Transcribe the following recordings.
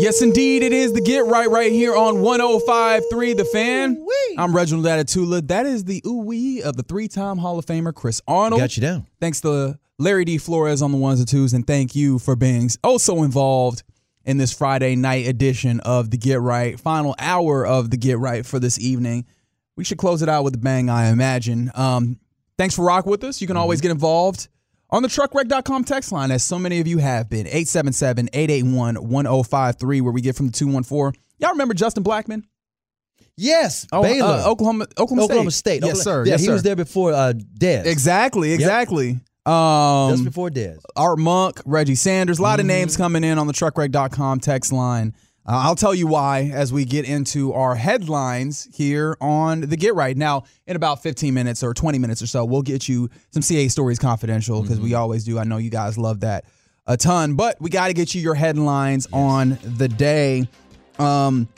Yes, indeed, it is the Get Right right here on 105.3 The Fan. I'm Reginald Atatula. That is the ooh wee of the three-time Hall of Famer Chris Arnold. Got you down. Thanks to Larry D. Flores on the ones and twos, and thank you for being also involved in this Friday night edition of the Get Right, final hour of the Get Right for this evening. We should close it out with a bang, I imagine. Um, thanks for rock with us. You can always get involved on the truckwreck.com text line, as so many of you have been. 877 881 1053, where we get from the 214. Y'all remember Justin Blackmon? Yes, Oh, Baylor, uh, Oklahoma, Oklahoma, Oklahoma State. State. Yes, Oklahoma- sir. Yeah, yes, he sir. was there before uh, Dez. Exactly, exactly. Um, Just before Dez. Art Monk, Reggie Sanders, a lot of Mm-hmm. names coming in on the truckwreck.com text line. Uh, I'll tell you why as we get into our headlines here on the Get Right. Now, in about 15 minutes or 20 minutes or so, we'll get you some CA Stories Confidential because Mm-hmm. we always do. I know you guys love that a ton, but we got to get you your headlines on the day. Um,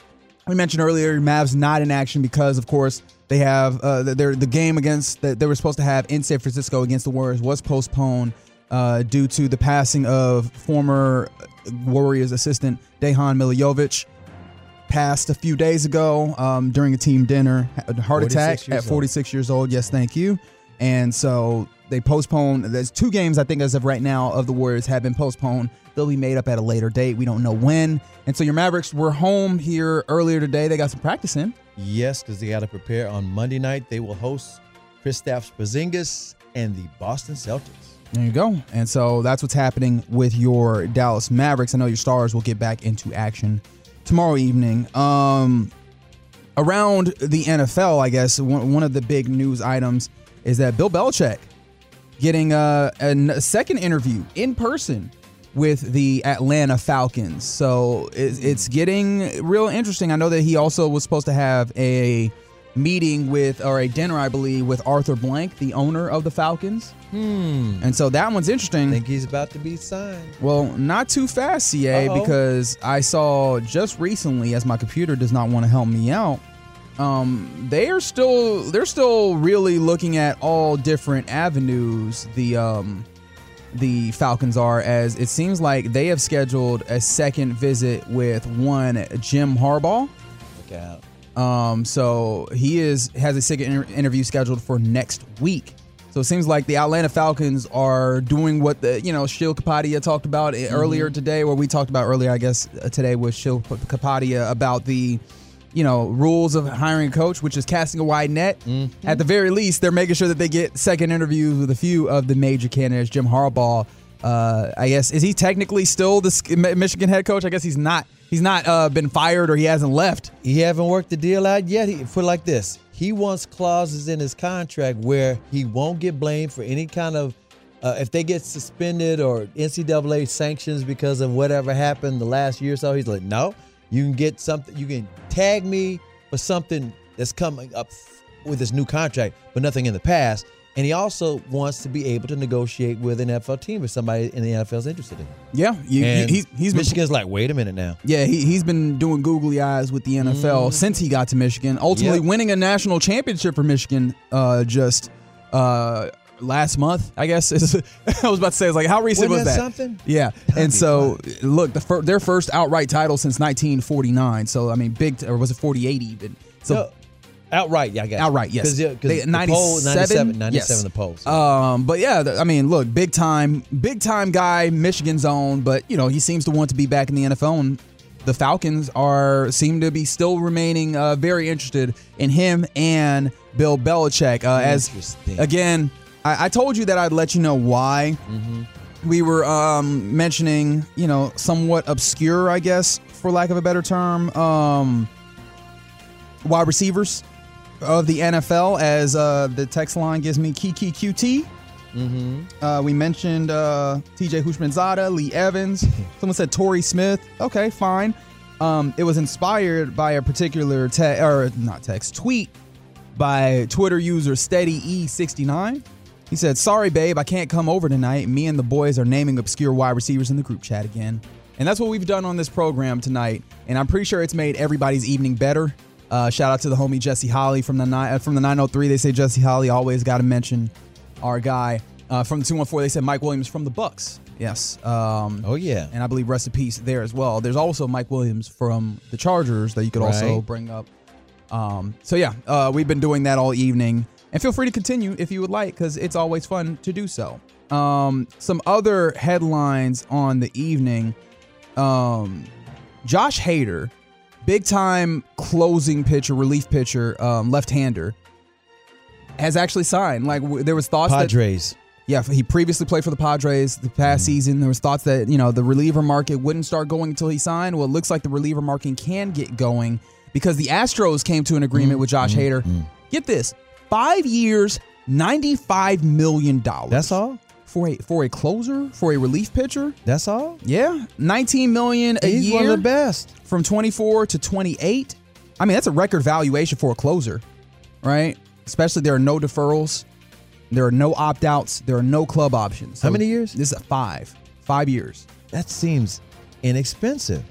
we mentioned earlier, Mavs not in action because, of course, they have uh, their the game against that they were supposed to have in San Francisco against the Warriors was postponed uh, due to the passing of former Warriors assistant Dejan Milojevic. Passed a few days ago um, during a team dinner, a heart attack at 46 years old. Yes, thank you. And so they postponed. There's two games I think as of right now of the Warriors have been postponed. They'll be made up at a later date. We don't know when. And so your Mavericks were home here earlier today. They got some practice in. Yes, because they got to prepare on Monday night. They will host Kristaps Porzingis and the Boston Celtics. There you go. And so that's what's happening with your Dallas Mavericks. I know your stars will get back into action tomorrow evening. Um, around the NFL, I guess one, of the big news items is that Bill Belichick getting a second interview in person with the Atlanta Falcons. So it's getting real interesting. I know that he also was supposed to have a meeting with or a dinner, I believe, with Arthur Blank, the owner of the Falcons. Hmm. And so that one's interesting. I think he's about to be signed. Well, not too fast, CA, Uh-oh. because I saw just recently, as my computer does not want to help me out. Um, they are still they're still really looking at all different avenues. The um, the Falcons are, as it seems like they have scheduled a second visit with one Jim Harbaugh. Look out. Um, so he is has a second inter- interview scheduled for next week. So it seems like the Atlanta Falcons are doing what the you know Sheil Kapadia talked about Mm-hmm. earlier today, or we talked about earlier, I guess uh, today with Sheil Kapadia about the you know rules of hiring a coach, which is casting a wide net. Mm-hmm. At the very least, they're making sure that they get second interviews with a few of the major candidates. Jim Harbaugh, uh, I guess, is he technically still the Michigan head coach? I guess he's not. He's not uh, been fired or he hasn't left. He haven't worked the deal out yet. He put it like this: he wants clauses in his contract where he won't get blamed for any kind of uh, if they get suspended or NCAA sanctions because of whatever happened the last year or so. He's like, no, you can get something. You can tag me for something that's coming up with this new contract, but nothing in the past. And he also wants to be able to negotiate with an NFL team if somebody in the NFL is interested in him. Yeah, you, And he, he's he's been Michigan's like, wait a minute now. Yeah, he, he's been doing googly eyes with the NFL since he got to Michigan, ultimately Mm. Yep. winning a national championship for Michigan uh, just uh, last month, I guess. Is, I was about to say, it's like, how recent Wasn't was that something? Yeah. That'd and so, look, the fir- their first outright title since 1949. So, I mean, big, t- or was it 48 even? So, No, Outright, yeah, I you. Outright, yes. 'Cause, yeah, 'cause They- the poll, 97, 97 yes. the polls. Um, but yeah, I mean, look, big time, big time guy, Michigan's own, but you know he seems to want to be back in the NFL, and the Falcons are seem to be still remaining uh, very interested in him and Bill Belichick. Uh, as again, I, I told you that I'd let you know why. We were um, mentioning, you know, somewhat obscure, I guess, for lack of a better term, um, wide receivers of the NFL as uh, the text line gives me Kiki QT. Mm-hmm. Uh, we mentioned uh, TJ Houshmandzadeh, Lee Evans. Someone said Torrey Smith. Okay, fine. Um, it was inspired by a particular text, or not text tweet by Twitter user Steady E69. He said, "Sorry, babe, I can't come over tonight. Me and the boys are naming obscure wide receivers in the group chat again." And that's what we've done on this program tonight. And I'm pretty sure it's made everybody's evening better. Uh, shout out to the homie Jesse Holly from the nine, uh, from the 903. They say Jesse Holly always got to mention our guy uh, from the 214. They said Mike Williams from the Bucks. Yes. Um, oh yeah. and I believe rest in peace there as well. There's also Mike Williams from the Chargers that you could also bring up. Um, so yeah, uh, we've been doing that all evening, and feel free to continue if you would like, because it's always fun to do so. Um, some other headlines on the evening: um, Josh Hader, big time closing pitcher, relief pitcher, um, left-hander, has actually signed. Like w- there was thoughts that Padres. yeah, he previously played for the Padres the past mm-hmm. season. There was thoughts that you know the reliever market wouldn't start going until he signed. Well, it looks like the reliever market can get going because the Astros came to an agreement with Josh mm-hmm. Hader. Mm-hmm. Get this: five years, ninety-five million dollars. That's all. For a for a closer for a relief pitcher. That's all. Yeah, nineteen million a He's year one of the best. from 24 to 28. I mean, that's a record valuation for a closer, right? Especially there are no deferrals, there are no opt outs, there are no club options. How many years? This is a five, five years. That seems inexpensive.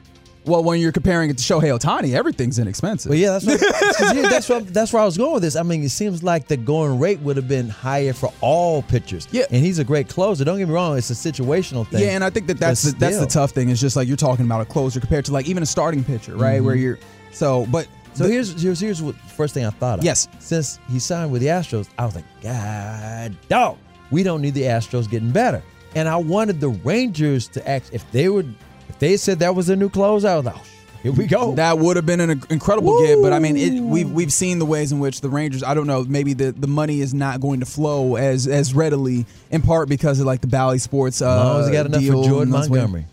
Well, when you're comparing it to Shohei Ohtani, everything's inexpensive. But yeah, that's what, yeah, that's what that's where I was going with this. I mean, it seems like the going rate would have been higher for all pitchers. Yeah. and he's a great closer. Don't get me wrong; it's a situational thing. Yeah, and I think that that's the, that's the tough thing. Is just like you're talking about a closer compared to like even a starting pitcher, right? Where mm-hmm. you're so, but So here's here's here's what first thing I thought of. Yes. Since he signed with the Astros, I was like, God dog, we don't need the Astros getting better. And I wanted the Rangers to act if they would if they said that was their new closer, I was like, oh, here we go. That would have been an incredible get, but I mean, it, we've we've seen the ways in which the Rangers. I don't know, maybe the, the money is not going to flow as as readily, in part because of like the Bally Sports. Uh, long as got enough for Jordan and that's what- Montgomery.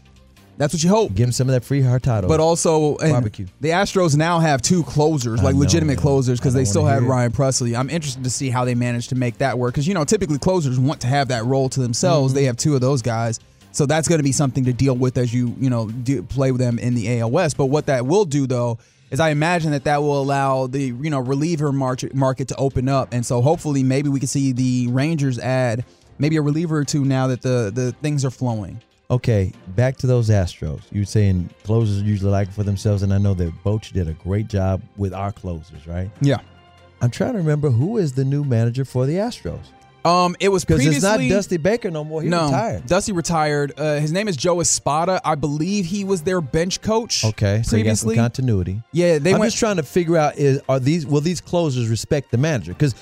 That's what you hope. Give him some of that free hard title. But also, Barbecue. the Astros now have two closers, like know, legitimate man. closers, because they still had. Ryan Pressly. I'm interested to see how they manage to make that work, because you know, typically closers want to have that role to themselves. Mm-hmm. They have two of those guys, so that's going to be something to deal with as you you know do, play with them in the AL West. But what that will do though is I imagine that that will allow the you know reliever market market to open up, and so hopefully maybe we can see the Rangers add maybe a reliever or two now that the the things are flowing. Okay, back to those Astros. You're saying closers usually like for themselves, and I know that Boch did a great job with our closers, right? Yeah. I'm trying to remember who is the new manager for the Astros Um, it was because previously it's not Dusty Baker no more. He no, retired. Dusty retired. Uh, his name is Joe Espada. I believe he was their bench coach. Okay, so you got some previously. continuity. yeah, they I'm went. just trying to figure out is are these will these closers respect the manager? Because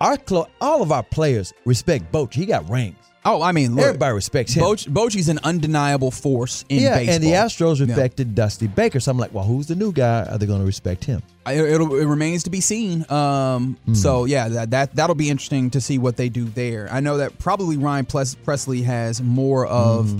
our clo- all of our players respect Boch. He got rings. Oh, I mean, look, Everybody respects him. Boch, Bochy's an undeniable force in yeah, baseball. and the Astros Yeah. respected Dusty Baker. So I'm like, well, who's the new guy? Are they going to respect him? I- It'll, it remains to be seen. Um, Hmm. So yeah, that, that that'll be interesting to see what they do there. I know that probably Ryan Pressly has more of Hmm.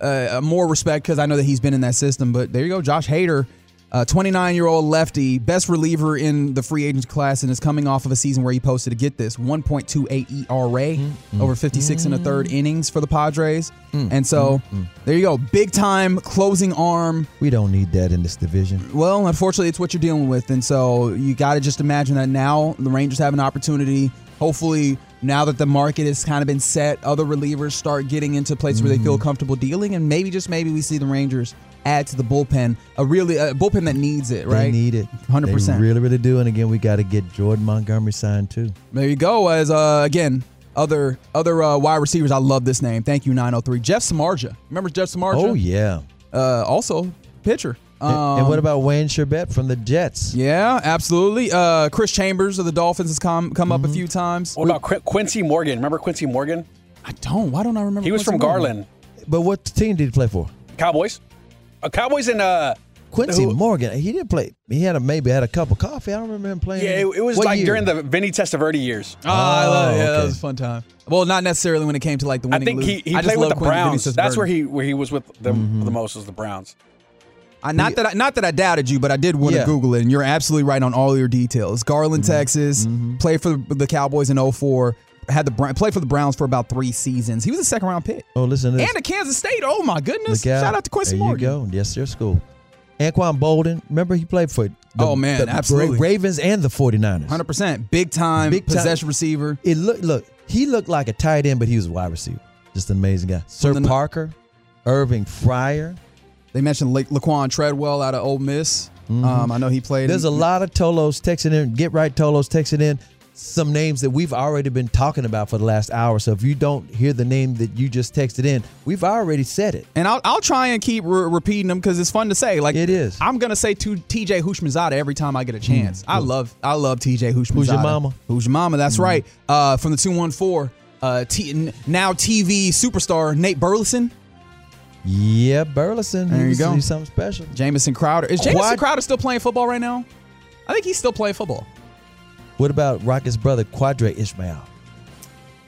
uh, more respect because I know that he's been in that system. But there you go, Josh Hader, 29 year old lefty, best reliever in the free agent class, and is coming off of a season where he posted to get this 1.28 ERA Hmm. over 56 and a third innings for the Padres. And so there you go, big time closing arm. We don't need that in this division. Well, unfortunately, it's what you're dealing with, and so you got to just imagine that now the Rangers have an opportunity. Hopefully, now that the market has kind of been set, other relievers start getting into places where they Mm-hmm. feel comfortable dealing, and maybe just maybe we see the Rangers add to the bullpen a really a bullpen that needs it, right? They need it. 100%. They really, really do. And again, we got to get Jordan Montgomery signed too. There you go. As uh, again, other other uh, wide receivers. I love this name. Thank you, 903. Jeff Samardzija. Remember Jeff Samardzija? Oh yeah. Uh, also pitcher. And- Um, and what about Wayne Chrebet from the Jets? Yeah, absolutely. Uh, Chris Chambers of the Dolphins has come come Mm-hmm. up a few times. What about Qu- Quincy Morgan? Remember Quincy Morgan? I don't. Why don't I remember? He was Quincy from Morgan? Garland. But what team did he play for? Cowboys. Uh, Cowboys and uh Quincy Who- Morgan. He didn't play. He had a maybe had a cup of coffee. I don't remember him playing. yeah, it, it was What like year? during the Vinny Testaverde years. Ah, I love, yeah, that was a fun time. Well, not necessarily when it came to like the I winning. think he, he I just played with love the Quentin Browns. That's where he where he was with them Mm-hmm. the most was the Browns. I, not that I, not that I doubted you, but I did want to Google it, and you're absolutely right on all your details. Garland, Mm-hmm. Texas, played for the Cowboys in 04, had the played for the Browns for about three seasons. He was a second round pick, Oh, listen to this. and to Kansas State. Oh my goodness! Out. Shout out to Quincy there Morgan. you go. Yes, sir, school. Anquan Boldin. Remember he played for the, Oh, man, the absolutely. Ravens and the 49ers. Hundred percent, big time, Big time. possession receiver. It looked look, he looked like a tight end, but he was a wide receiver. Just an amazing guy. Sir the- Parker, Irving Fryar. They mentioned La- Laquan Treadwell out of Ole Miss. Um, I know he played. Mm-hmm. There's a lot of Tolos texting in. Get right, Tolos texting in some names that we've already been talking about for the last hour. So if you don't hear the name that you just texted in, we've already said it. And I'll, I'll try and keep re- repeating them because it's fun to say. Like It is. I'm gonna say to TJ Houshmandzadeh every time I get a chance. I love I love TJ Houshmandzadeh. Who's your mama? Who's your mama? That's right. Uh, from the two one four. Uh, T- now TV superstar Nate Burleson, Yeah, Burleson. There you go. Something special. Jamison Crowder. Is Jamison Crowder still playing football right now? I think he's still playing football. What about Rocket's brother, Qadry Ismail?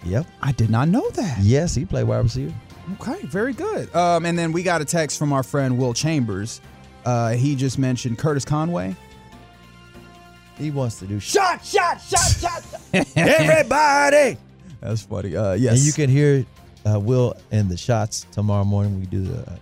Yep. I did not know that. Yes, he played wide receiver. Okay, very good. Um, and then we got a text from our friend Will Chambers. Uh, he just mentioned Curtis Conway. He wants to do shot, shot, shot, shot. shot. Everybody. That's funny. Uh, yes. And you can hear uh, Will and the shots tomorrow morning. We do the uh,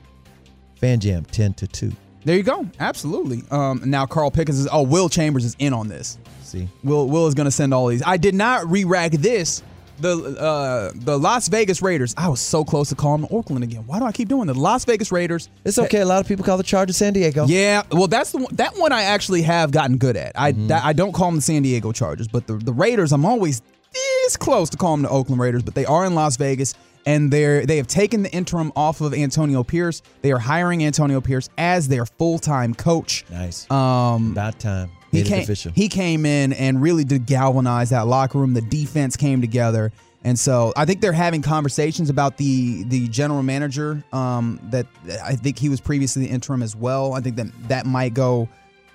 fan jam 10 to 2. There you go. Absolutely. Um, now Carl Pickens is. Oh, Will Chambers is in on this. See? Will Will is going to send all these. I did not re-rack this. The uh, the Las Vegas Raiders. I was so close to calling them Oakland again. Why do I keep doing? The Las Vegas Raiders. It's okay. A lot of people call the Chargers San Diego. Yeah, well, that's the one, that one I actually have gotten good at. I that, I don't call them the San Diego Chargers, but the the Raiders, I'm always this close to call them the Oakland Raiders, but they are in Las Vegas and they're they have taken the interim off of Antonio Pierce. They are hiring Antonio Pierce as their full time coach. Nice. Um, About time. he Made came, official. he came in and really did galvanize that locker room. The defense came together. And so I think they're having conversations about the the general manager um, that I think he was previously the interim as well. I think that that might go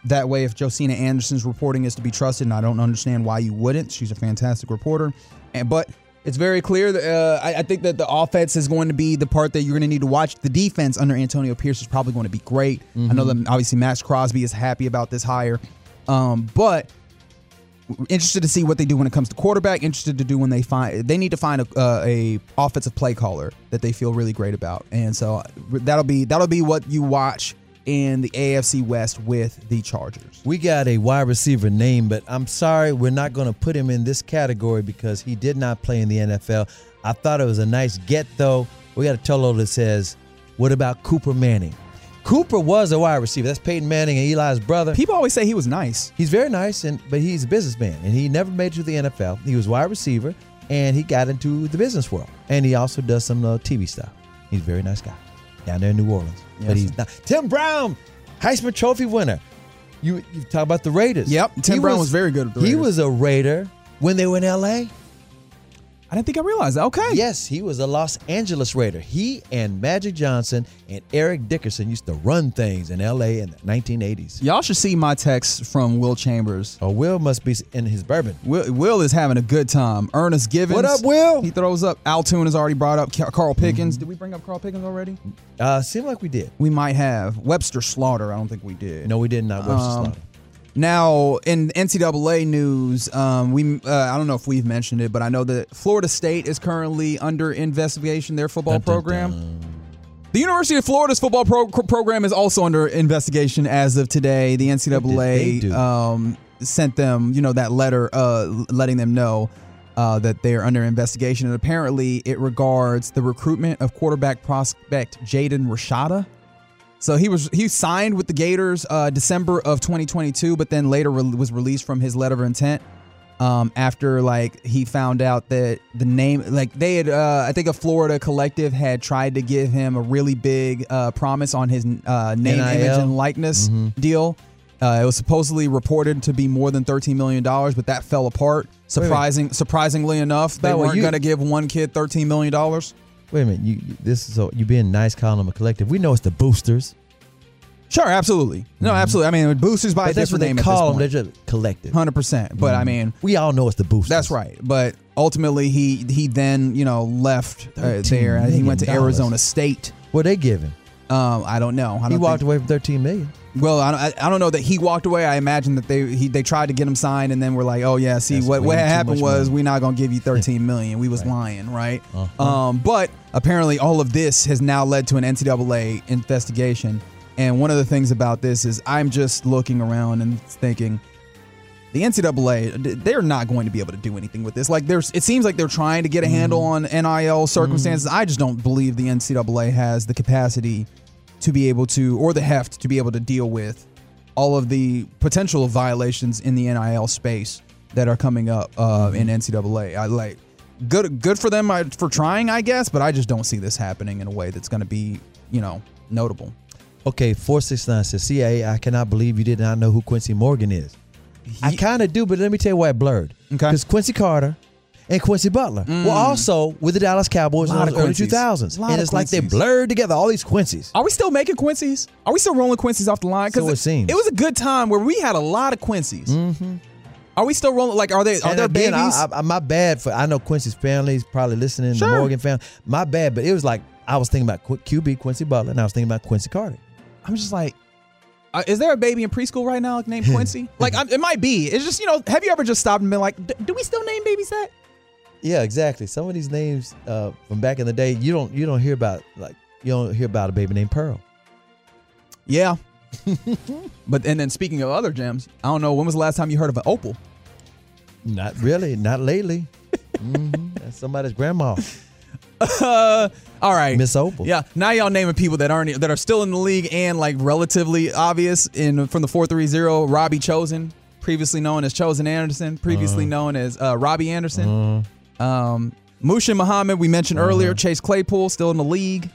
that way if Josina Anderson's reporting is to be trusted, and I don't understand why you wouldn't. She's a fantastic reporter, and but it's very clear that uh, I, I think that the offense is going to be the part that you're going to need to watch. The defense under Antonio Pierce is probably going to be great. I know that obviously Maxx Crosby is happy about this hire, um, but interested to see what they do when it comes to quarterback. Interested to do when they find they need to find a, uh, a offensive play caller that they feel really great about, and so uh, that'll be that'll be what you watch in the AFC West with the Chargers. We got a wide receiver name, but I'm sorry, we're not going to put him in this category because he did not play in the NFL. I thought it was a nice get, though. We got a Tolo that says, What about Cooper Manning? Cooper was a wide receiver. That's Peyton Manning and Eli's brother. People always say he was nice. He's very nice, and but he's a businessman, and he never made it to the NFL. He was wide receiver, and he got into the business world, and he also does some uh, TV stuff. He's a very nice guy down there in New Orleans. but he's not. Tim Brown, Heisman Trophy winner. You you talk about the Raiders? Yep, Tim He Brown was very good He was a Raider when they were in L.A. I didn't think I realized that. Okay. Yes, he was a Los Angeles Raider. He and Magic Johnson and Eric Dickerson used to run things in L.A. in the 1980s. Y'all should see my text from Will Chambers. Oh, Will must be in his bourbon. Will, Will is having a good time. Ernest Givins. What up, Will? He throws up. Altoon has already brought up Carl Pickens. Did we bring up Carl Pickens already? Uh, seemed like we did. We might have. Webster Slaughter. I don't think we did. No, we did not. Webster Um, Slaughter. Now, in NCAA news, um, we uh, I don't know if we've mentioned it, but I know that Florida State is currently under investigation. Their football Dun, dun, program. dun. The University of Florida's football pro- program is also under investigation as of today. The NCAA um, sent them, you know, that letter uh, letting them know uh, that they're under investigation, and apparently it regards the recruitment of quarterback prospect Jaden Rashada. So he was he signed with the Gators uh, December of 2022, but then later re- was released from his letter of intent. um, after like he found out that the name like they had uh, I think a Florida collective had tried to give him a really big uh, promise on his uh, name, NIL? image, and likeness deal. Uh, it was supposedly reported to be more than thirteen million dollars, but that fell apart. Surprising, surprisingly enough, they Bow, weren't you- going to give one kid thirteen million dollars. Wait a minute. You this is so you being nice calling them a collective. We know it's the boosters. Sure, absolutely. No, absolutely. I mean, boosters by a But that's what different they name call them. this They're just collective. Hundred percent. But I mean, We all know it's the boosters. That's right. But ultimately, he he then you know left uh, there and he went to million. Arizona State. What they giving? Um, I don't know. I He don't walked think- away from thirteen million. Well, I don't, I, don't know that he walked away. I imagine that they he, they tried to get him signed and then we're like, oh yeah, see That's what what happened was money. we're not gonna give you 13 million. We was lying, right? Uh-huh. Um, but apparently, all of this has now led to an NCAA investigation. And one of the things about this is I'm just looking around and thinking. The NCAA, they're not going to be able to do anything with this. Like, there's, it seems like they're trying to get a handle mm. on NIL circumstances. Mm. I just don't believe the NCAA has the capacity to be able to, or the heft to be able to deal with all of the potential violations in the NIL space that are coming up uh, in NCAA. I like good, good for them for trying, I guess, but I just don't see this happening in a way that's going to be, you know, notable. Okay, four six nine says, "CIA, I cannot believe you did not know who Quincy Morgan is." I kind of do, but let me tell you why it blurred. Okay. because Quincy Carter and Quincy Butler were also with the Dallas Cowboys in the early Quincy's. two thousands, and of it's like they blurred together. All these Quincy's. Are we still making Quincy's? Are we still rolling Quincy's off the line? So it seems. It was a good time where we had a lot of Quincy's. Mm-hmm. Are we still rolling? Like, are they? Are and there again, babies? I, I, my bad for I know Quincy's family is probably listening. Sure. The Morgan family, my bad. But it was like I was thinking about QB Quincy Butler, and I was thinking about Quincy Carter. I'm just like, uh, is there a baby in preschool right now named Quincy? like, I'm, it might be. It's just you know, have you ever just stopped and been like, "D- do we still name babies that? Yeah, exactly. Some of these names uh, from back in the day, you don't you don't hear about like you don't hear about a baby named Pearl. Yeah. but and then speaking of other gems, I don't know when was the last time you heard of an opal? Not really, not lately. hmm That's somebody's grandma, Uh, all right, Miss Opal. Yeah, now y'all naming people that aren't that are still in the league and like relatively obvious in from the four three zero. Robbie Chosen, previously known as Chosen Anderson, previously known as uh, Robbie Anderson. Um, Muhsin Muhammad, we mentioned earlier. Chase Claypool, still in the league.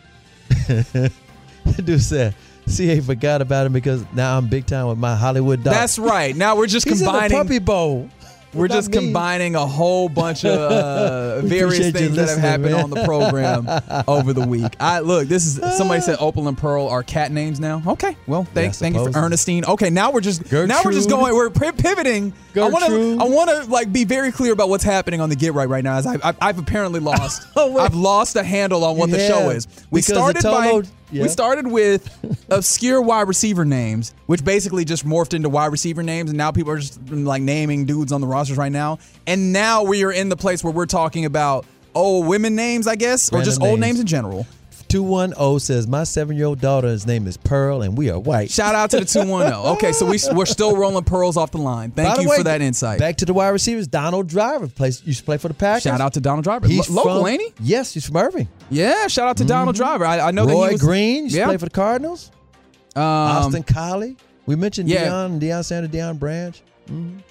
Dude said, CA forgot about him because now I'm big time with my Hollywood dog. That's right. Now we're just He's combining. Puppy Bowl. We're just mean? combining a whole bunch of uh, various things that have happened man. on the program over the week. I look, this is somebody said Opal and Pearl are cat names now. Okay, well, thank, Yeah, thank you for. Ernestine. Okay, now we're just now we're just going. We're pi- pivoting. I want to I want to like be very clear about what's happening on the Get Right right now. As I, I've apparently lost. Oh. I've lost a handle on what the show is. We started by yeah. we started with obscure wide receiver names, which basically just morphed into wide receiver names, and now people are just like naming dudes on the rosters right now. And now we are in the place where we're talking about old women names, I guess, or Random just old names. names in general. 210 says, My seven year old daughter's name is Pearl and we are white. Shout out to the 210. Okay, so we, we're still rolling pearls off the line. Thank By you way, for that insight. Back to the wide receivers. Donald Driver plays, used to play for the Packers. Shout out to Donald Driver. He's Lo- local, from, ain't he? Yes, he's from Irving. Yeah, shout out to Donald Driver. I, I know that Roy he was. Green used yeah. to play for the Cardinals. Um, Austin Collie. We mentioned yeah. Deion, Deion Sanders, Deion Branch.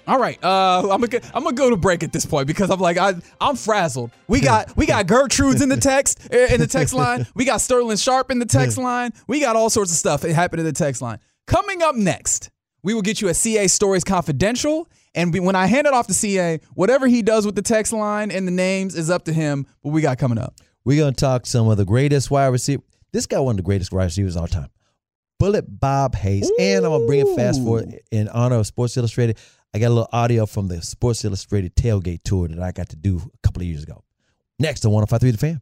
All right, uh, I'm gonna I'm gonna go to break at this point because I'm like I I'm frazzled. We got we got Gertrude's in the text in the text line. We got Sterling Sharpe in the text line. We got all sorts of stuff that happened in the text line. Coming up next, we will get you a CA Stories Confidential. And we, when I hand it off to CA, whatever he does with the text line and the names is up to him. But we got coming up? We're going to talk some of the greatest wide receivers. This guy, one of the greatest wide receivers of all time. Bullet Bob Hayes. And I'm going to bring it fast forward in honor of Sports Illustrated. I got a little audio from the Sports Illustrated tailgate tour that I got to do a couple of years ago. Next on 1053 The Fan.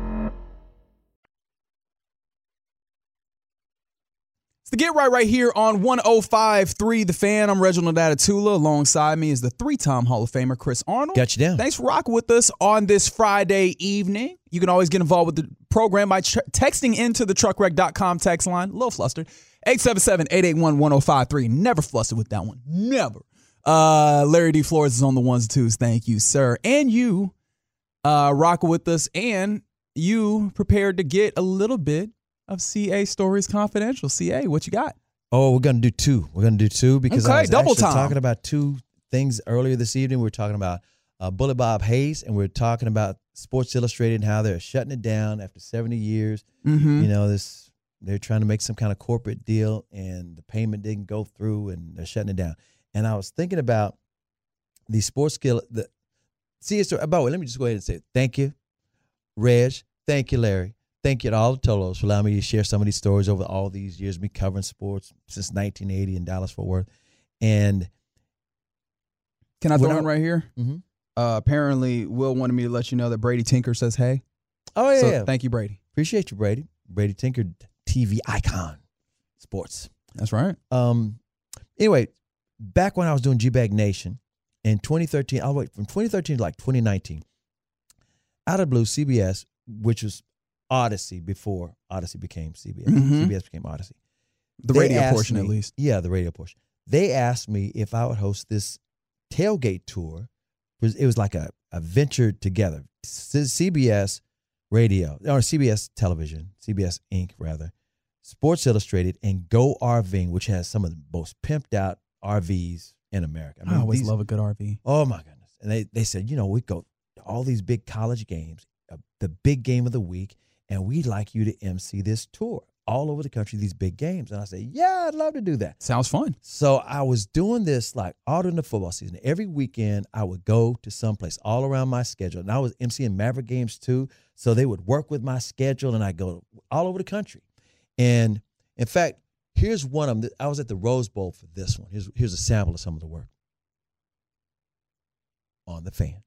the Get Right right here on 105.3 The Fan. I'm Reginald Atatula. Alongside me is the three-time Hall of Famer Chris Arnold. Got you down. Thanks for rocking with us on this Friday evening. You can always get involved with the program by ch- texting into the truckwreck.com text line. A little flustered. 877-881-1053. Never flustered with that one. Never. Uh, Larry D. Flores is on the ones and twos. Thank you, sir. And you uh, rocking with us. And you prepared to get a little bit of CA Stories Confidential. CA, what you got? Oh, we're gonna do two. We're gonna do two because Okay, I was double actually time. talking about two things earlier this evening. We were talking about uh, Bullet Bob Hayes, and we are talking about Sports Illustrated and how they're shutting it down after 70 years. Mm-hmm. You know, this they're trying to make some kind of corporate deal, and the payment didn't go through, and they're shutting it down. And I was thinking about the sports skill. The see, it's way, let me just go ahead and say thank you, Reg. Thank you, Larry. Thank you to all the Tolos for allowing me to share some of these stories over all these years, me covering sports since 1980 in Dallas Fort Worth. And Can I throw in right here? Mhm. Uh, apparently, Will wanted me to let you know that Brady Tinker says hey. oh yeah, so yeah. thank you, Brady. appreciate you, Brady. Brady Tinker, TV icon, sports. That's right. Um, anyway, back when I was doing G Bag Nation in 2013, all the way from 2013 to like 2019, out of blue, CBS, which was Odyssey before Odyssey became CBS, Mhm. CBS became Odyssey. The They radio portion, at least. Yeah, the radio portion. They asked me if I would host this tailgate tour. It was, it was like a, a venture together. C- CBS radio or CBS television, CBS Inc. rather, Sports Illustrated, and Go RVing, which has some of the most pimped out RVs in America. I, always these- love a good RV. Oh my goodness! And they they said, you know, we go to all these big college games, uh, the big game of the week, and we'd like you to MC this tour all over the country, these big games. And I said, yeah, I'd love to do that. Sounds fun. So I was doing this like all during the football season. Every weekend, I would go to someplace all around my schedule, and I was MCing Maverick games too. So they would work with my schedule, and I go all over the country. And in fact, here's one of them. I was at the Rose Bowl for this one. Here's here's a sample of some of the work on the fan.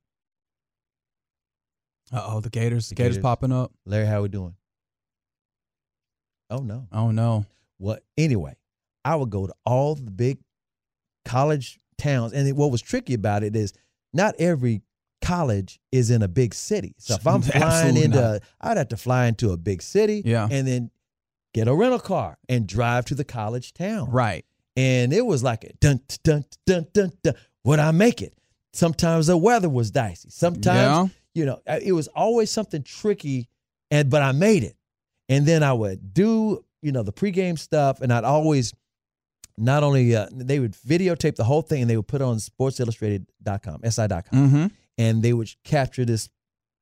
Uh oh, the Gators. The Gators. popping up. Larry, how we doing? Oh no. Oh no. Well, anyway, I would go to all the big college towns, and what was tricky about it is not every college is in a big city. So if I'm flying into, not. I'd have to fly into a big city, Yeah. and then get a rental car and drive to the college town. Right. And it was like a dun dun dun dun dun. Would I make it? Sometimes the weather was dicey. Sometimes you know, it was always something tricky, and but I made it. And then I would do, you know, the pregame stuff, and I'd always not only uh, they would videotape the whole thing, and they would put it on SportsIllustrated.com, si.com, Mm-hmm. and they would capture this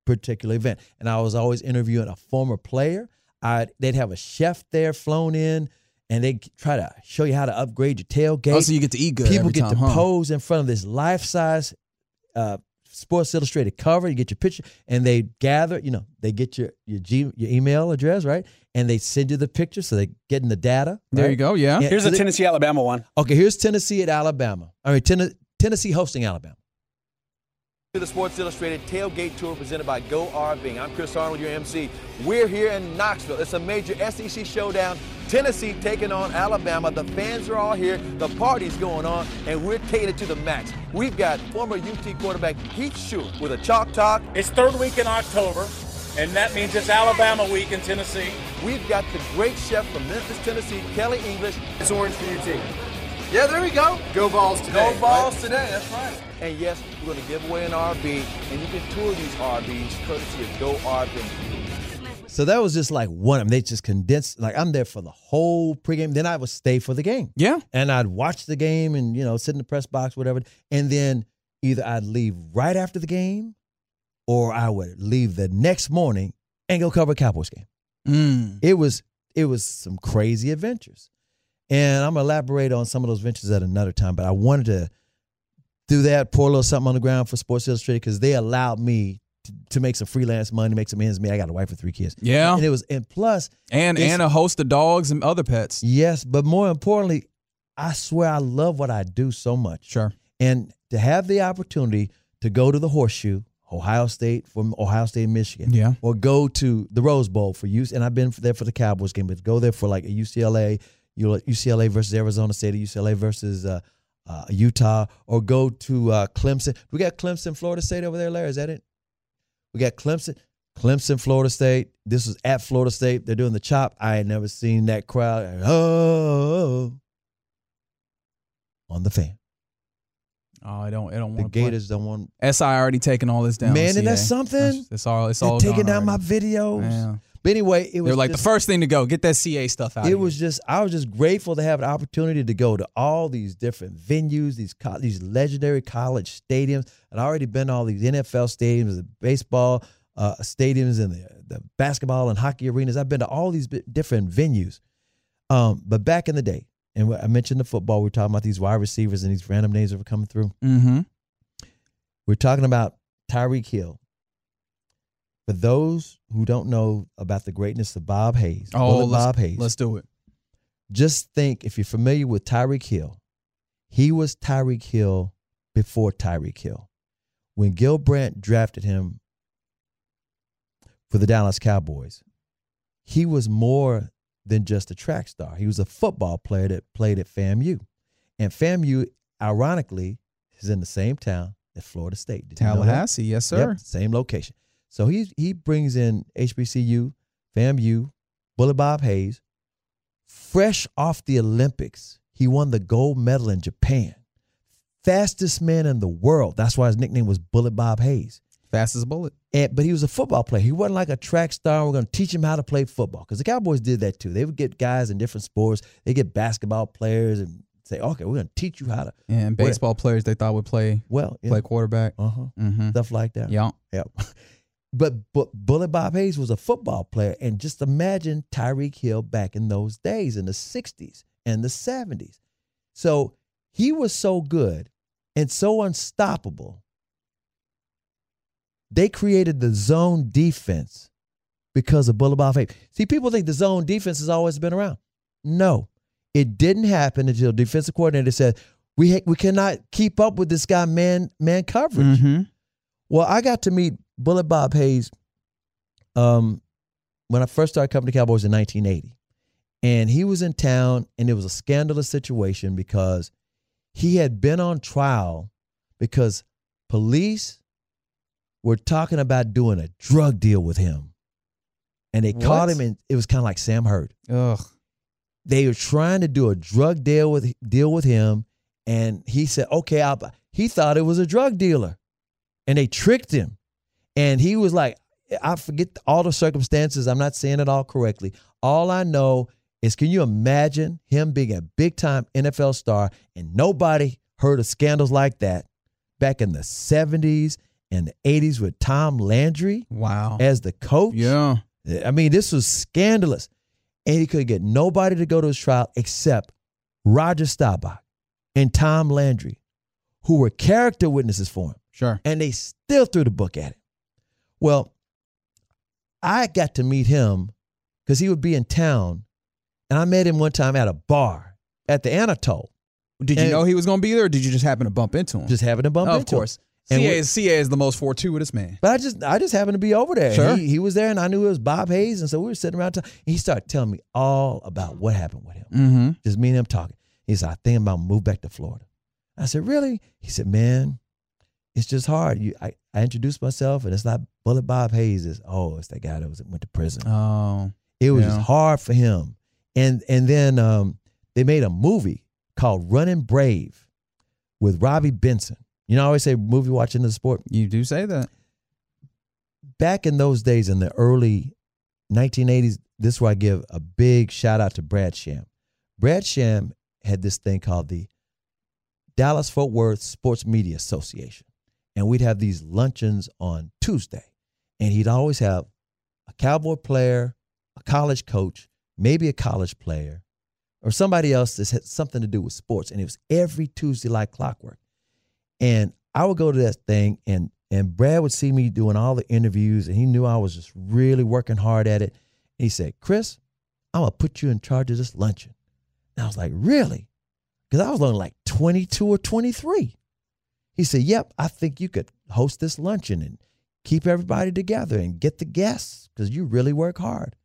particular event. And I was always interviewing a former player. I they'd have a chef there flown in, and they try to show you how to upgrade your tailgate Oh, so you get to eat good. people get time, to huh? pose in front of this life size uh, Sports Illustrated cover. You get your picture, and they gather. You know, they get your your, G, your email address, right? And they send you the picture, so they're getting the data. There you go. Yeah. Yeah. Here's so the they- Tennessee Alabama one. Okay, here's Tennessee at Alabama. I mean, Ten- Tennessee hosting Alabama. To the Sports Illustrated tailgate tour presented by Go RVing. I'm Chris Arnold, your MC. We're here in Knoxville. It's a major SEC showdown. Tennessee taking on Alabama. The fans are all here. The party's going on, and we're taking it to the max. We've got former UT quarterback Heath Shuler with a chalk talk. It's third week in October, and that means it's Alabama week in Tennessee. We've got the great chef from Memphis, Tennessee, Kelly English. It's orange for UT. Yeah, there we go. Go balls today. Go balls today. That's right. And yes, we're going to give away an RV, and you can tour these RVs courtesy of Go RV. So that was just like one of them. They just condensed. Like I'm there for the whole pregame. Then I would stay for the game, Yeah. and I'd watch the game, and you know, sit in the press box, whatever. And then either I'd leave right after the game, or I would leave the next morning and go cover a Cowboys game. Mm. It was it was some crazy adventures. And I'm gonna elaborate on some of those ventures at another time, but I wanted to do that, pour a little something on the ground for Sports Illustrated because they allowed me to, to make some freelance money, make some ends meet. I got a wife with three kids. Yeah. And it was and plus And and a host of dogs and other pets. Yes, but more importantly, I swear I love what I do so much. Sure. And to have the opportunity to go to the horseshoe, Ohio State from Ohio State, Michigan, Yeah. or go to the Rose Bowl for use, and I've been there for the Cowboys game, but go there for like a UCLA, UCLA versus Arizona State, UCLA versus uh, uh, Utah, or go to uh, Clemson. We got Clemson, Florida State over there, Larry. Is that it? We got Clemson, Clemson, Florida State. This was at Florida State. They're doing the chop. I had never seen that crowd. Oh, on the fan. Oh, I don't. I don't The want. Gators don't want. SI already taking all this down. Man, and that's something. It's all. It's They're all taking down my videos. Yeah. But anyway, it was They're like just- the first thing to go. Get that CA stuff out. it was just I was just grateful to have an opportunity to go to all these different venues, these co- these legendary college stadiums. I'd already been to all these NFL stadiums, the baseball uh, stadiums, and the, the basketball and hockey arenas. I've been to all these different venues. Um, but back in the day, and I mentioned the football, we are talking about these wide receivers and these random names that were coming through. Mm-hmm. We're talking about Tyreek Hill. For those who don't know about the greatness of Bob Hayes, Oh, Bob Hayes, Let's do it. just think if you're familiar with Tyreek Hill, he was Tyreek Hill before Tyreek Hill. When Gil Brandt drafted him for the Dallas Cowboys, he was more than just a track star. He was a football player that played at FAMU. And FAMU, ironically, is in the same town as Florida State. Did you know? Tallahassee, yes, sir. Yep, same location. So he he brings in HBCU, FAMU, Bullet Bob Hayes, fresh off the Olympics. He won the gold medal in Japan. Fastest man in the world. That's why his nickname was Bullet Bob Hayes. Fastest bullet. And, but he was a football player. He wasn't like a track star. We're going to teach him how to play football because the Cowboys did that too. They would get guys in different sports. They get basketball players and say, "Okay, we're going to teach you how to." And Well- baseball players they thought would play Well, yeah, play quarterback. uh huh, Mm-hmm. stuff like that. Yeah. Yep. But but Bullet Bob Hayes was a football player, and just imagine Tyreek Hill back in those days in the '60s and the '70s. So he was so good and so unstoppable. They created the zone defense because of Bullet Bob Hayes. See, people think the zone defense has always been around. No, it didn't happen until defensive coordinator said we ha- we cannot keep up with this guy man man coverage. Mm-hmm. Well, I got to meet Bullet Bob Hayes um, when I first started coming to Cowboys in 1980. And he was in town, and it was a scandalous situation because he had been on trial because police were talking about doing a drug deal with him. And they caught him, and it was kind of like Sam Hurd Ugh. they were trying to do a drug deal with deal with him, and he said, "Okay, I'll." buy-" He thought it was a drug dealer, and they tricked him, and he was like, "I forget all the circumstances. I'm not saying it all correctly. All I know is, can you imagine him being a big time NFL star, and nobody heard of scandals like that back in the '70s and the '80s with Tom Landry Wow. as the coach? Yeah. I mean, this was scandalous. And he could get nobody to go to his trial except Roger Staubach and Tom Landry, who were character witnesses for him. Sure. And they still threw the book at him. Well, I got to meet him because he would be in town. And I met him one time at a bar at the Anatole, Did you And- know he was going to be there, or did you just happen to bump into him? just having to bump oh, into him. Of course. And CA is, CA is the most fortuitous man. But I just I just happened to be over there. Sure. He, he was there and I knew it was Bob Hayes. And so we were sitting around talking. And he started telling me all about what happened with him. Mm-hmm. Just me and him talking. He said, I think I'm about to move back to Florida. I said, Really? He said, Man, it's just hard. You I, I introduced myself and it's not Bullet Bob Hayes. It's oh, it's that guy that was went to prison. Oh. it was yeah. just hard for him. And and then um, they made a movie called Running Brave with Robbie Benson. You know, I always say movie watching the sport. You do say that. back in those days in the early 1980s, this is where I give a big shout out to Brad Sham. Brad Sham had this thing called the Dallas Fort Worth Sports Media Association. And we'd have these luncheons on Tuesday. And he'd always have a cowboy player a college coach, maybe a college player, or somebody else that had something to do with sports. And it was every Tuesday like clockwork. And I would go to that thing and and Brad would see me doing all the interviews and he knew I was just really working hard at it. And he said, Chris, I'm gonna put you in charge of this luncheon. And I was like, really? Because I was only like 22 or 23. He said, Yep, I think you could host this luncheon and keep everybody together and get the guests because you really work hard.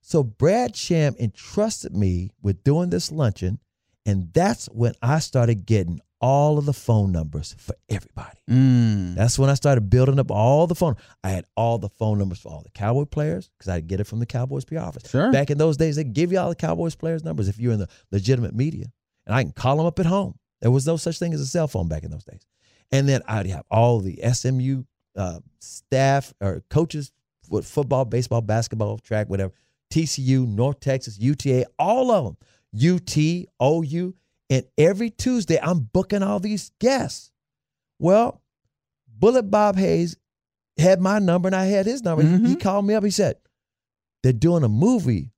So Brad Sham entrusted me with doing this luncheon, and that's when I started getting all of the phone numbers for everybody. Mm. That's when I started building up all the phone. I had all the phone numbers for all the Cowboy players because I'd get it from the Cowboys PR office. Sure. Back in those days, they give you all the Cowboys players' numbers if you're in the legitimate media, and I can call them up at home. There was no such thing as a cell phone back in those days. And then I'd have all the SMU uh, staff or coaches with football, baseball, basketball, track, whatever, TCU, North Texas, UTA, all of them, UT, OU. And every Tuesday, I'm booking all these guests. Well, Bullet Bob Hayes had my number and I had his number. He Mhm. called me up. He said, They're doing a movie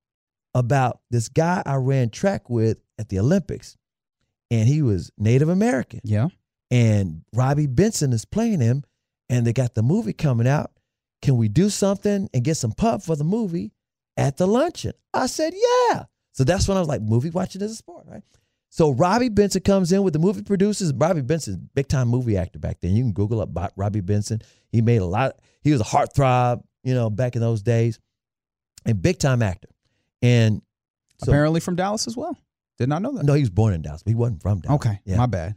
about this guy I ran track with at the Olympics. And he was Native American. Yeah. And Robby Benson is playing him. And they got the movie coming out. Can we do something and get some pub for the movie at the luncheon? I said, Yeah. So that's when I was like, movie watching is a sport, right? So Robby Benson comes in with the movie producers. Robby Benson, big time movie actor back then. You can Google up Robby Benson. He made a lot. He was a heartthrob, you know, back in those days, and big time actor. And so, Apparently from Dallas as well. Did not know that. no, he was born in Dallas, but he wasn't from Dallas. Okay. yeah, My bad.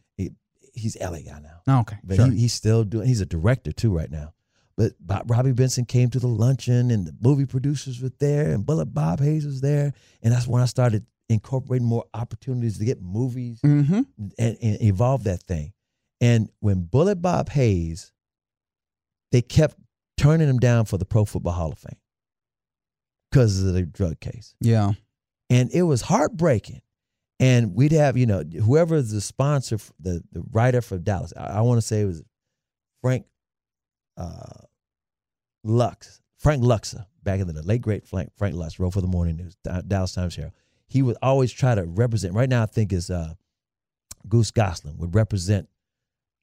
He's LA guy now, Okay. but sure. he, he's still doing. He's a director too right now. But Bob, Robby Benson came to the luncheon, and the movie producers were there, and Bullet Bob Hayes was there, and that's when I started incorporating more opportunities to get movies mm-hmm. and, and evolve that thing. And when Bullet Bob Hayes, they kept turning him down for the Pro Football Hall of Fame because of the drug case. Yeah. And it was heartbreaking. And we'd have, you know, whoever the sponsor, the, the writer for Dallas, I, I want to say it was Frank uh, Lux, Frank Luksa, back in the late great Frank, Frank Lux, wrote for the Morning News, Dallas Times Herald. He would always try to represent. Right now, I think is uh, Goose Gosselin would represent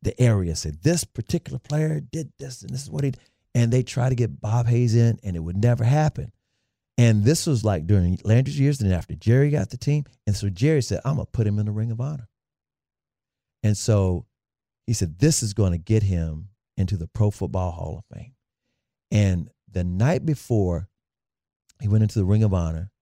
the area. Say this particular player did this, and this is what he. And they try to get Bob Hayes in, and it would never happen. And this was like during Landry's years, and after Jerry got the team, and so Jerry said, "I'm gonna put him in the Ring of Honor." And so he said, "This is going to get him into the Pro Football Hall of Fame." And the night before he went into the Ring of Honor,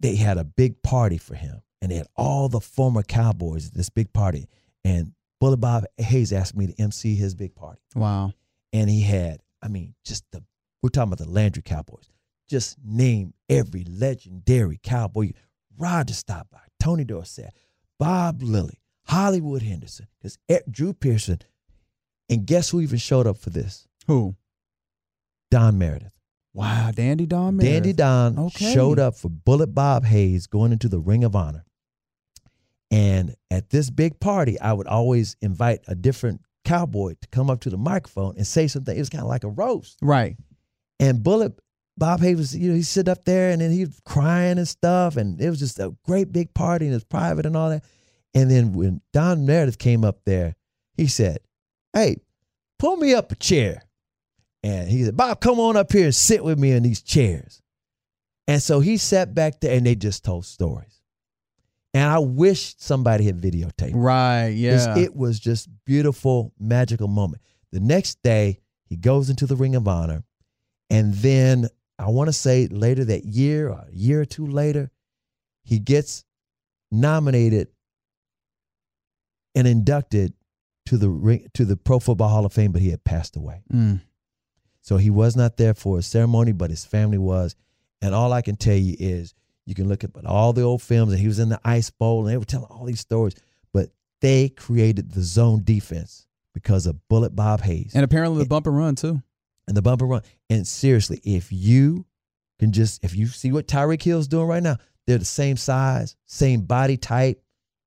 they had a big party for him, and they had all the former Cowboys at this big party. And Bullet Bob Hayes asked me to MC his big party, Wow. and he had, I mean, just the we're talking about the Landry Cowboys. Just name every legendary Cowboy. Roger Staubach, Tony Dorsett, Bob Lilly, Hollywood Henderson, because Drew Pearson, and guess who even showed up for this? Who? Don Meredith. Wow. Dandy Don. Dandy Meredith. Don Okay. showed up for Bullet Bob Hayes going into the Ring of Honor. And at this big party, I would always invite a different cowboy to come up to the microphone and say something. It was kind of like a roast. Right. And Bullet Bob Hayes was, you know, he sit up there and then he was crying and stuff. And it was just a great big party and it was private and all that. And then when Don Meredith came up there, he said, Hey, pull me up a chair. And he said, Bob, come on up here and sit with me in these chairs. And so he sat back there and they just told stories. And I wish somebody had videotaped. it. Right. Yeah. It was just beautiful, magical moment. The next day, he goes into the Ring of Honor. And then I want to say later that year, or a year or two later, he gets nominated and inducted to the ring, to the Pro Football Hall of Fame, but he had passed away. Mm. So he was not there for a ceremony, but his family was. And all I can tell you is you can look at all the old films, and he was in the Ice Bowl, and they were telling all these stories. But they created the zone defense because of Bullet Bob Hayes And apparently the bump and run too. And the bumper run. And seriously, if you can just if you see what Tyreek Hill's doing right now, they're the same size, same body type,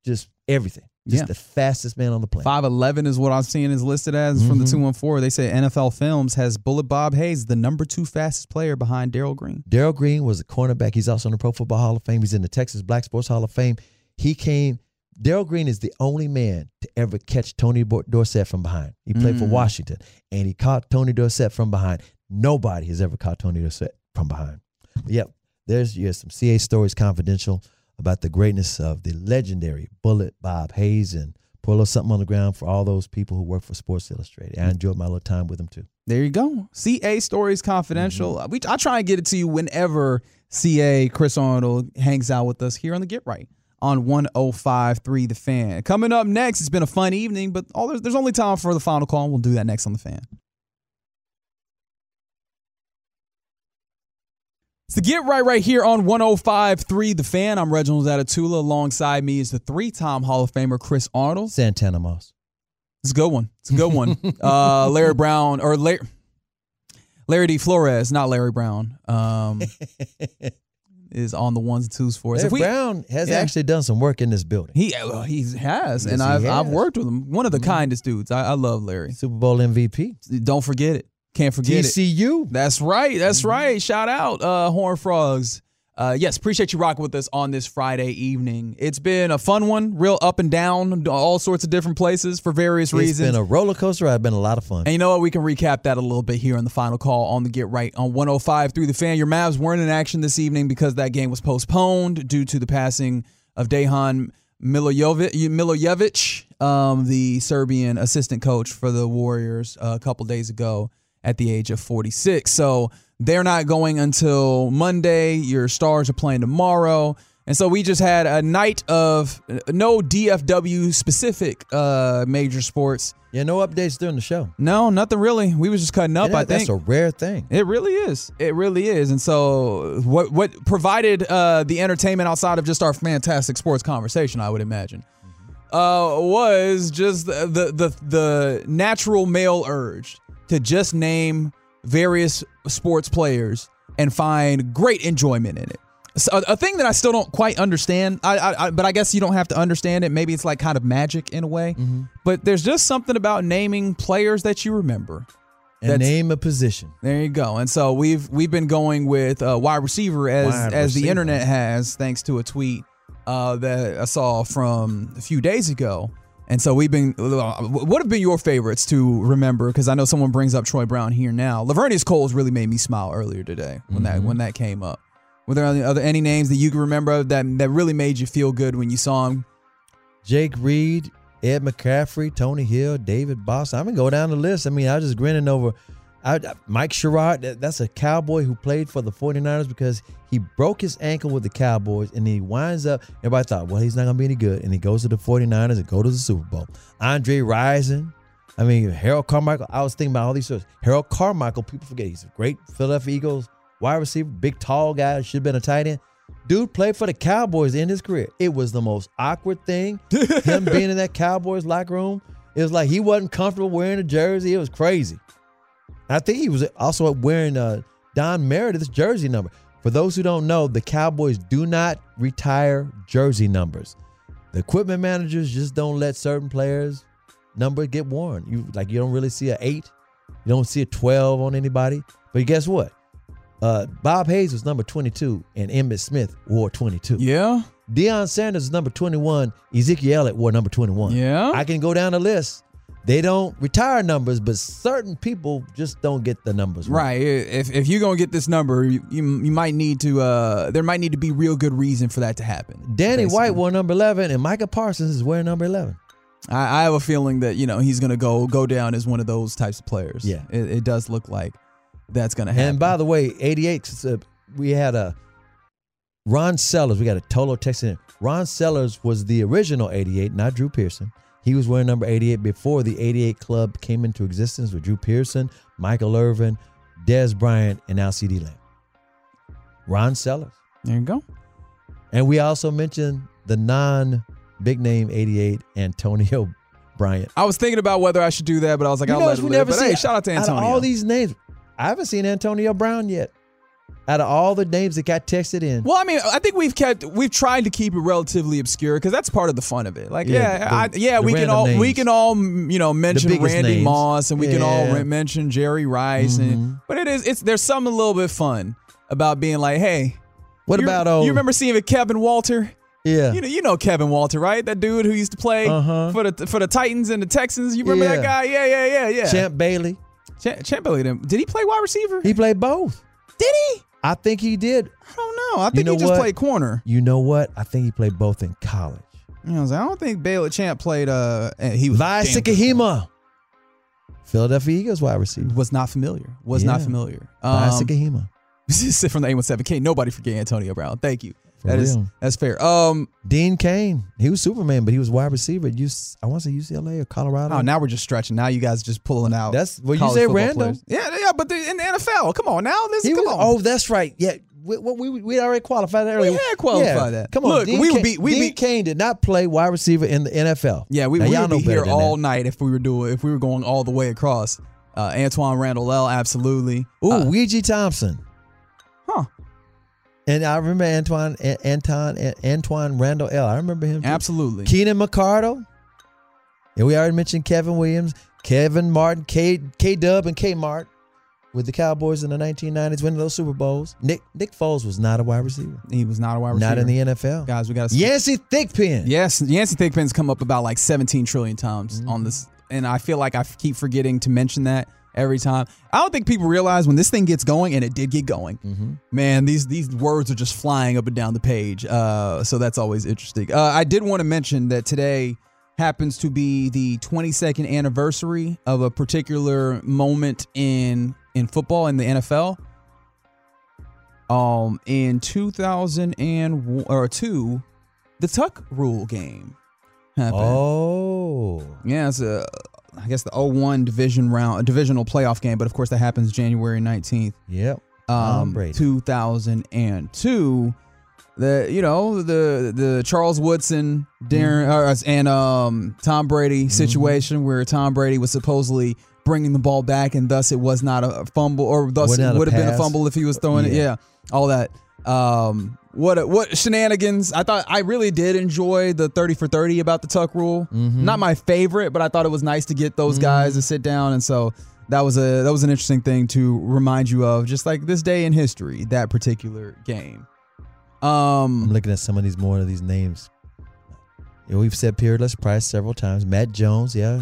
just everything. Just Yeah. the fastest man on the planet. 5'11 is what I'm seeing is listed as from the Mhm. 214. They say NFL Films has Bullet Bob Hayes, the number two fastest player behind Darrell Green. Darrell Green was a cornerback. He's also in the Pro Football Hall of Fame. He's in the Texas Black Sports Hall of Fame. He came. Darrell Green is the only man to ever catch Tony Dorsett from behind. He played for Mm. Washington, and he caught Tony Dorsett from behind. Nobody has ever caught Tony Dorsett from behind. Yep, there's yeah, some CA stories confidential about the greatness of the legendary Bullet Bob Hayes, and put a little something on the ground for all those people who work for Sports Illustrated. I enjoyed my little time with them too. There you go. CA Stories Confidential. We I try and get it to you whenever CA Chris Arnold hangs out with us here on the Get Right on 105.3 The Fan. Coming up next, it's been a fun evening, but all there's, there's only time for the final call. and We'll do that next on The Fan. It's the Get Right right here on 105.3 The Fan. I'm Reginald Atatula. Alongside me is the three-time Hall of Famer Chris Arnold. Santana Moss. It's a good one. It's a good one. uh, Larry Brown or Larry, Larry D. Flores, not Larry Brown, um, is on the ones and twos for us. Larry we- Brown has yeah. actually done some work in this building. he uh, he has, Yes, and he I've I've. Mm-hmm. worked with him. One of the kindest dudes. I, I love Larry. Super Bowl MVP. Don't forget it. Can't forget it. TCU. That's right. That's Mm-hmm. right. Shout out, uh, Horn Frogs. Uh, yes, appreciate you rocking with us on this Friday evening. It's been a fun one, real up and down, all sorts of different places for various It's reasons. It's been a roller coaster. It's been a lot of fun. And you know what? We can recap that a little bit here on the final call on the Get Right on 105 through the fan. Your Mavs weren't in action this evening because that game was postponed due to the passing of Dejan Milojevic, Milojevic um, the Serbian assistant coach for the Warriors uh, a couple days ago at the age of 46. So they're not going until Monday. Your Stars are playing tomorrow. And so we just had a night of uh, no DFW specific uh, major sports. Yeah, no updates during the show. No, nothing really. We was just cutting up. Yeah, I think that's a rare thing. it really is. It really is. And so, what what provided uh, the entertainment outside of just our fantastic sports conversation, I would imagine, uh, was just the, the the the natural male urge to just name various sports players and find great enjoyment in it. So, a, a thing that I still don't quite understand, I, I, I but I guess you don't have to understand it. Maybe it's like kind of magic in a way. But there's just something about naming players that you remember. And name a position. There you go. And so we've we've been going with uh, wide receiver as Wide as the internet has, thanks to a tweet uh, that I saw from a few days ago. And so we've been. uh, What have been your favorites to remember? Because I know someone brings up Troy Brown here now. Laveranues Coles really made me smile earlier today when Mm-hmm. that when that came up. Were there any other any names that you can remember that that really made you feel good when you saw him? Jake Reed, Ed McCaffrey, Tony Hill, David Boston. I'm gonna go down the list. I mean, I was just grinning over I, Mike Sherrard. that- That's a cowboy who played for the 49ers because he broke his ankle with the Cowboys and he winds up. Everybody thought, well, he's not gonna be any good, and he goes to the 49ers and go to the Super Bowl. Andre Rison. I mean, Harold Carmichael. I was thinking about all these stories. Harold Carmichael, people forget he's a great Philadelphia Eagles wide receiver, big tall guy, should have been a tight end. Dude played for the Cowboys in his career. It was the most awkward thing. Him being in that Cowboys locker room. It was like he wasn't comfortable wearing a jersey. It was crazy. I think he was also wearing uh, Don Meredith's jersey number. For those who don't know, the Cowboys do not retire jersey numbers. The equipment managers just don't let certain players' number get worn. You like you don't really see a eight, you don't see a twelve on anybody. But guess what? Uh, Bob Hayes was number twenty-two, and Emmitt Smith wore twenty-two. Yeah, Deion Sanders is number 21. Ezekiel Elliott wore number 21. Yeah. I can go down the list. They don't retire numbers, but certain people just don't get the numbers right. Right. If if you're gonna get this number, you you, you might need to. Uh, there might need to be real good reason for that to happen. Danny basically. White wore number 11, and Micah Parsons is wearing number 11. I, I have a feeling that you know he's gonna go go down as one of those types of players. Yeah. it, it does look like that's gonna happen. And by the way, 88, uh, we had a Ron Sellers. We got a total text in. Ron Sellers was the original 88, not Drew Pearson. He was wearing number 88 before the 88 club came into existence with Drew Pearson, Michael Irvin, Dez Bryant, and now CeeDee Lamb. Ron Sellers. there you go. And we also mentioned the non big name 88, Antonio Bryant. I was thinking about whether I should do that, but I was like, You I'll let it we live. never But see hey, shout out to out Antonio. all these names, I haven't seen Antonio Brown yet. Out of all the names that got texted in, Well, I mean, I think we've kept we've tried to keep it relatively obscure because that's part of the fun of it. Like, Yeah, yeah, the- I, yeah, we can all we can all you know mention Randy names. Moss and we can all re- mention Jerry Rice, Mhm. and but it is it's there's something a little bit fun about being like, hey, what about old? you remember seeing Kevin Walter? Yeah. You know, you know Kevin Walter, right? That dude who used to play Uh-huh. for the for the Titans and the Texans. You remember that guy? Yeah, yeah, yeah, yeah. Champ Bailey. Champ, Champ Bailey Did he play wide receiver? He played both. Did he? I think he did. I don't know. I think know he just what? played corner. You know what? I think he played both in college. You know, I, I don't think Baylor Champ played. Uh, he was. Sikahema. Philadelphia Eagles wide receiver. Was not familiar. Was not familiar. Um, Sikahema. this is from the A17K. Nobody forget Antonio Brown. Thank you. For That is real. that's fair. Um, Dean Cain. He was Superman, but he was wide receiver at UC, I want to say UCLA or Colorado. oh, now we're just stretching. Now you guys just pulling out. That's- well, you college say random. players. Yeah, yeah, but the, in the NFL, come on now. This come was- on. Oh, that's right. Yeah. We, we, we already qualified that earlier. had qualified Yeah. that. Come on. Look, Dean we would Kane, be- we Dean be- Kane did not play wide receiver in the NFL. Yeah, we, Now, we y'all would know be here all that. night if we were doing if we were going all the way across. Uh, Antwaan Randle El, absolutely. Ooh, Uh, Ouija Thompson. And I remember Antoine, An- Anton, An- Antwaan Randle El. I remember him. too. Absolutely. Keenan McCardell. And we already mentioned Kevin Williams, Kevin Martin, K K Dub, and K Mart with the Cowboys in the 1990s, winning those Super Bowls. Nick Nick Foles was not a wide receiver, He was not a wide receiver. not in the NFL. guys. We got to Yancey Thigpen. Yes, Yancey Thigpen's come up about like 17 trillion times Mm-hmm. on this, and I feel like I keep forgetting to mention that every time. I don't think people realize when this thing gets going, and it did get going. Mm-hmm. Man, these these words are just flying up and down the page. Uh, so that's always interesting. Uh, I did want to mention that today happens to be the 22nd anniversary of a particular moment in in football in the NFL. Um, in 2000 and or two, the Tuck Rule game happened. Oh. Yeah, it's a, I guess the 01 division round, a divisional playoff game, but of course that happens January 19th, Yep. Um, Brady. 2002. The you know the the Charles Woodson Darren Mm-hmm. uh, and um Tom Brady situation where Tom Brady was supposedly bringing the ball back and thus it was not a fumble or thus it would have been a fumble if he was throwing it. Yeah. Yeah, all that. Um, what what shenanigans? I thought I really did enjoy the thirty for thirty about the Tuck rule. Mm-hmm. Not my favorite, but I thought it was nice to get those guys to sit down, and so that was a that was an interesting thing to remind you of, just like this day in history, that particular game. I'm Um, looking at some of these more of these names. We've said Peerless Price several times. Matt Jones, yeah.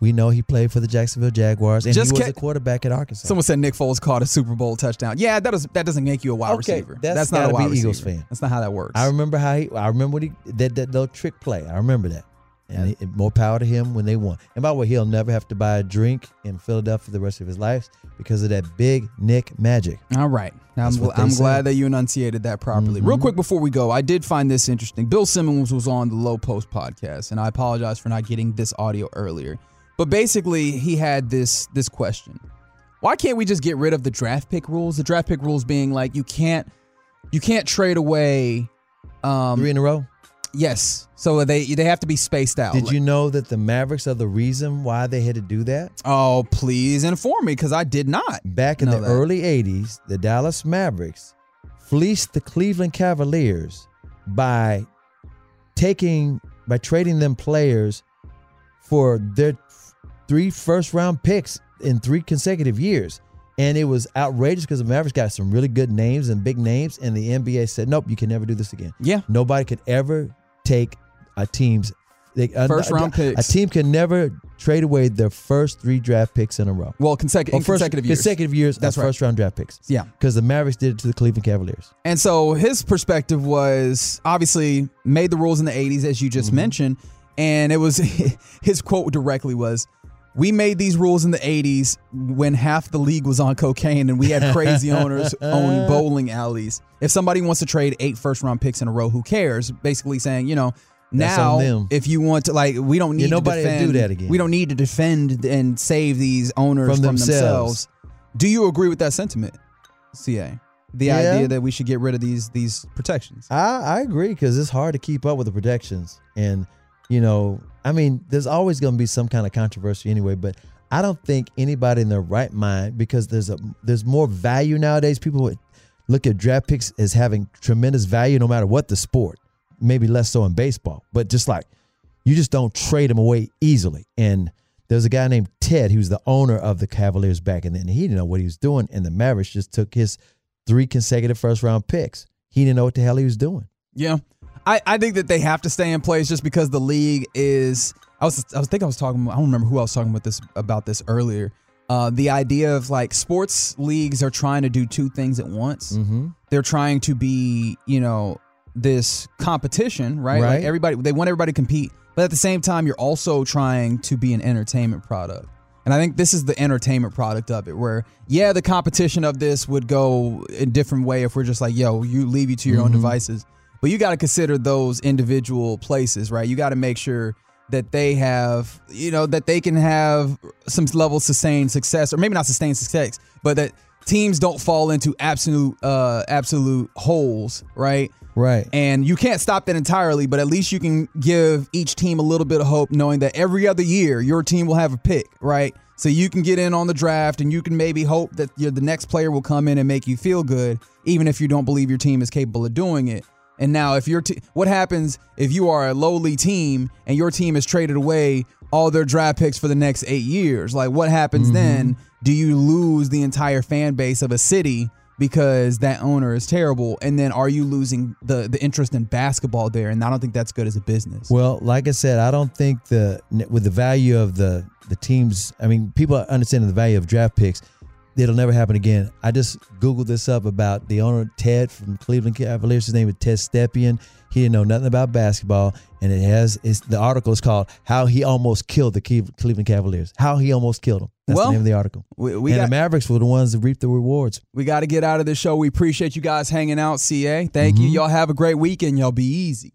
We know he played for the Jacksonville Jaguars and Just he was ca- a quarterback at Arkansas. someone said Nick Foles caught a Super Bowl touchdown. Yeah, that does that doesn't make you a wide Okay, receiver. that's not a wide Eagles receiver. fan. That's not how that works. I remember how he. I remember what he that that little trick play. I remember that. And it- more power to him when they won. And by the way, he'll never have to buy a drink in Philadelphia the rest of his life because of that big Nick magic. All right. Now, I'm, That's what gl- they I'm glad that you enunciated that properly. Real Mhm. quick before we go, I did find this interesting. Bill Simmons was on the Lowe Post podcast, and I apologize for not getting this audio earlier. But basically, he had this this question: Why can't we just get rid of the draft pick rules? The draft pick rules being like you can't you can't trade away. Um, Three in a row. yes, so they they have to be spaced out. Did Like- you know that the Mavericks are the reason why they had to do that? Oh, please inform me because I did not. Back in the that. early 80s, the Dallas Mavericks fleeced the Cleveland Cavaliers by taking by trading them players for their three first round picks in three consecutive years. And it was outrageous because the Mavericks got some really good names and big names, and the NBA said, "Nope, you can never do this again." Yeah. Nobody could ever take a team's they, a- First round a, picks. A team can never trade away their first three draft picks in a row. Well, consecu- in first, consecutive years. Consecutive years. That's right. First round draft picks. Yeah. Because the Mavericks did it to the Cleveland Cavaliers. And so his perspective was obviously made the rules in the 80s, as you just mm-hmm. mentioned. And it was his quote directly was, We made these rules in the 80s when half the league was on cocaine and we had crazy owners owning uh. bowling alleys. If somebody wants to trade eight first round picks in a row, who cares? Basically saying, you know, That's now them. if you want to like we don't need Yeah, nobody to will defend do that again. we don't need to defend and save these owners From from, themselves. themselves. Do you agree with that sentiment, CA? The Yeah. idea that we should get rid of these these protections. I, I agree because it's hard to keep up with the protections. And, you know, I mean, there's always going to be some kind of controversy anyway, but I don't think anybody in their right mind, because there's a there's more value nowadays. People, would- look at draft picks as having tremendous value no matter what the sport. Maybe less so in baseball, but just like you just don't trade them away easily. And there's a guy named Ted, he was the owner of the Cavaliers back in then. He didn't know what he was doing, and the Mavericks just took his three consecutive first round picks. He didn't know what the hell he was doing. Yeah. I, I think that they have to stay in place just because the league is I was I was think I was talking I don't remember who I was talking about this about this earlier. Uh, the idea of like sports leagues are trying to do two things at once. Mm-hmm. They're trying to be, you know, this competition, right? Right. Like everybody they want everybody to compete, but at the same time you're also trying to be an entertainment product. And I think this is the entertainment product of it, where yeah, the competition of this would go a different way if we're just like, yo, you leave you to your own devices. But you got to consider those individual places, right? You got to make sure that they have, you know, that they can have some level of sustained success, or maybe not sustained success, but that teams don't fall into absolute, uh, absolute holes, right? Right. And you can't stop that entirely, but at least you can give each team a little bit of hope knowing that every other year your team will have a pick, right? So you can get in on the draft and you can maybe hope that the next player will come in and make you feel good, even if you don't believe your team is capable of doing it. And now, if your te- what happens if you are a lowly team and your team has traded away all their draft picks for the next eight years? Like, what happens mm-hmm. then? Do you lose the entire fan base of a city because that owner is terrible? And then are you losing the the interest in basketball there? And I don't think that's good as a business. Well, like I said, I don't think the with the value of the the teams. I mean, people understanding the value of draft picks. It'll never happen again. I just googled this up about the owner Ted from Cleveland Cavaliers. His name is Ted Stepien. He didn't know nothing about basketball, and it has it's, the article is called "How He Almost Killed the Cleveland Cavaliers." How he almost killed them. That's Well, the name of the article. we- we and got- the Mavericks were the ones that reaped the rewards. We got to get out of this show. We appreciate you guys hanging out, CA. Thank you. Mm-hmm. Y'all have a great weekend. Y'all be easy.